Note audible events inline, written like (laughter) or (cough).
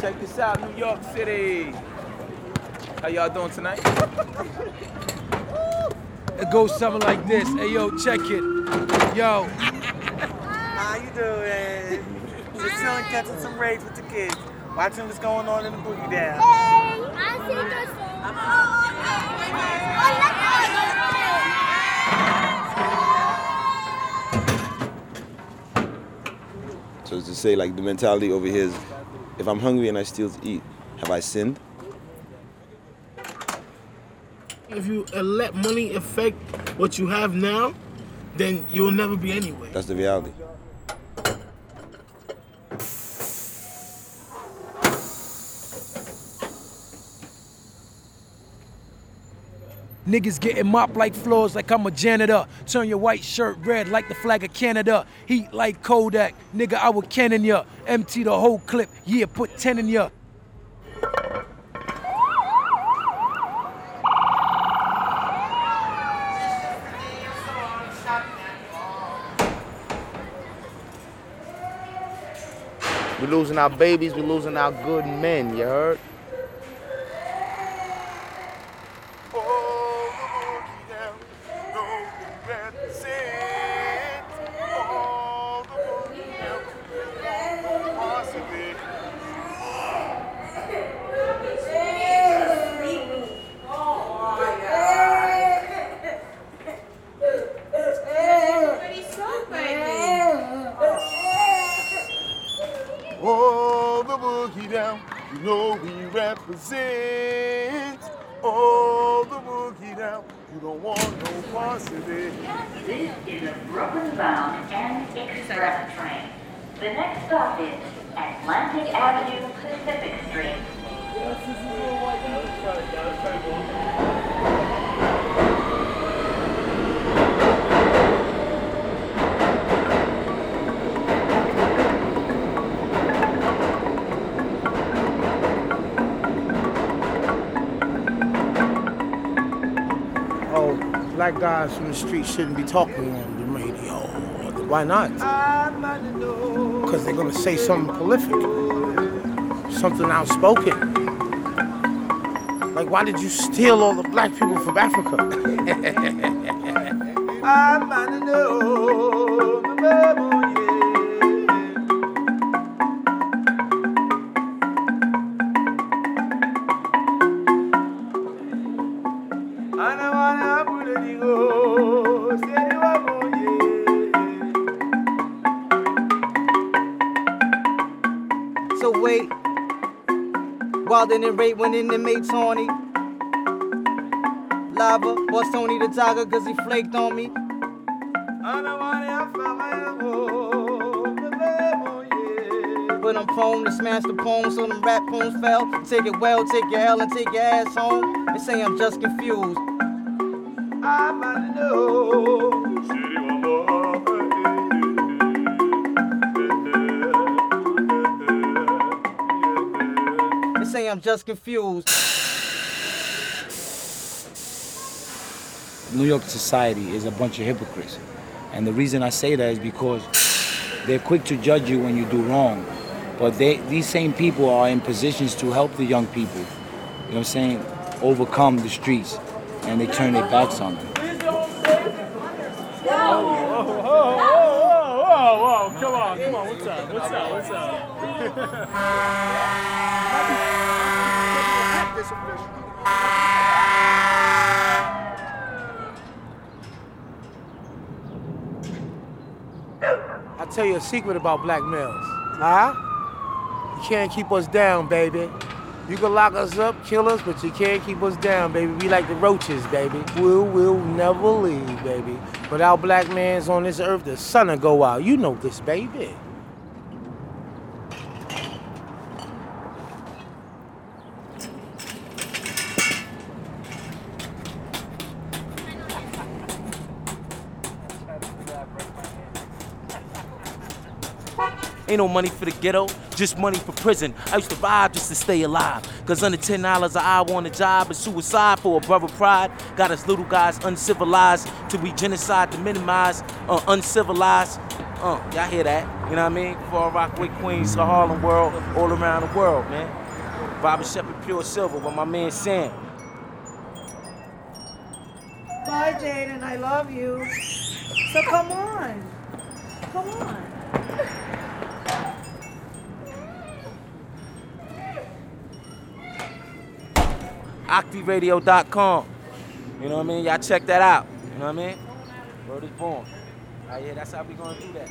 South New York City. How y'all doing tonight? (laughs) it goes something like this. Hey, yo, check it. Yo. How you doing? Just chilling, catching some rays with the kids. Watching what's going on in the boogie down. Hey, I see So to say like the mentality over here is if I'm hungry and I still eat, have I sinned? If you let money affect what you have now, then you'll never be anywhere. That's the reality. Niggas getting mopped like floors like I'm a janitor. Turn your white shirt red like the flag of Canada. Heat like Kodak. Nigga, I will cannon ya. Empty the whole clip. Yeah, put 10 in ya. We're losing our babies, we're losing our good men, you heard? All the boogie down, you know we represent. All the boogie down, you don't want no it. This is a Brooklyn bound and express train. The next stop is Atlantic Avenue Pacific Street. Guys from the street shouldn't be talking on the radio. Why not? Because they're gonna say something prolific, something outspoken. Like, why did you steal all the black people from Africa? (laughs) I'm on the know, So wait, while they narrate when in the mate Tawny. Lava, boss Tony the Tiger, cause he flaked on me. But I'm prone to smash the poem, so them rap poems fell. Take it well, take your hell, and take your ass home. They say I'm just confused. I'm on the know. They say I'm just confused. New York society is a bunch of hypocrites. And the reason I say that is because they're quick to judge you when you do wrong. But they, these same people are in positions to help the young people, you know what I'm saying, overcome the streets. And they turn their backs on them. Come on, come on, what's up, what's up, what's up? I'll tell you a secret about black males. Huh? You can't keep us down, baby. You can lock us up, kill us, but you can't keep us down, baby. We like the roaches, baby. We'll, never leave, baby. But our black man's on this earth, the sun will go out. You know this, baby. Ain't no money for the ghetto, just money for prison. I used to rob just to stay alive. Cause under $10 an hour on the job is suicide for a brother pride. Got us little guys uncivilized to be genocide to minimize uh, uncivilized. Uh, y'all hear that? You know what I mean? For Rockaway Queens, the Harlem world, all around the world, man. Bobby Shepard Pure Silver with my man Sam. Bye, Jaden. I love you. So come on. Come on. ArteRadio.com. You know what I mean? Y'all check that out. You know what I mean? Word is born. Oh yeah, that's how we gonna do that.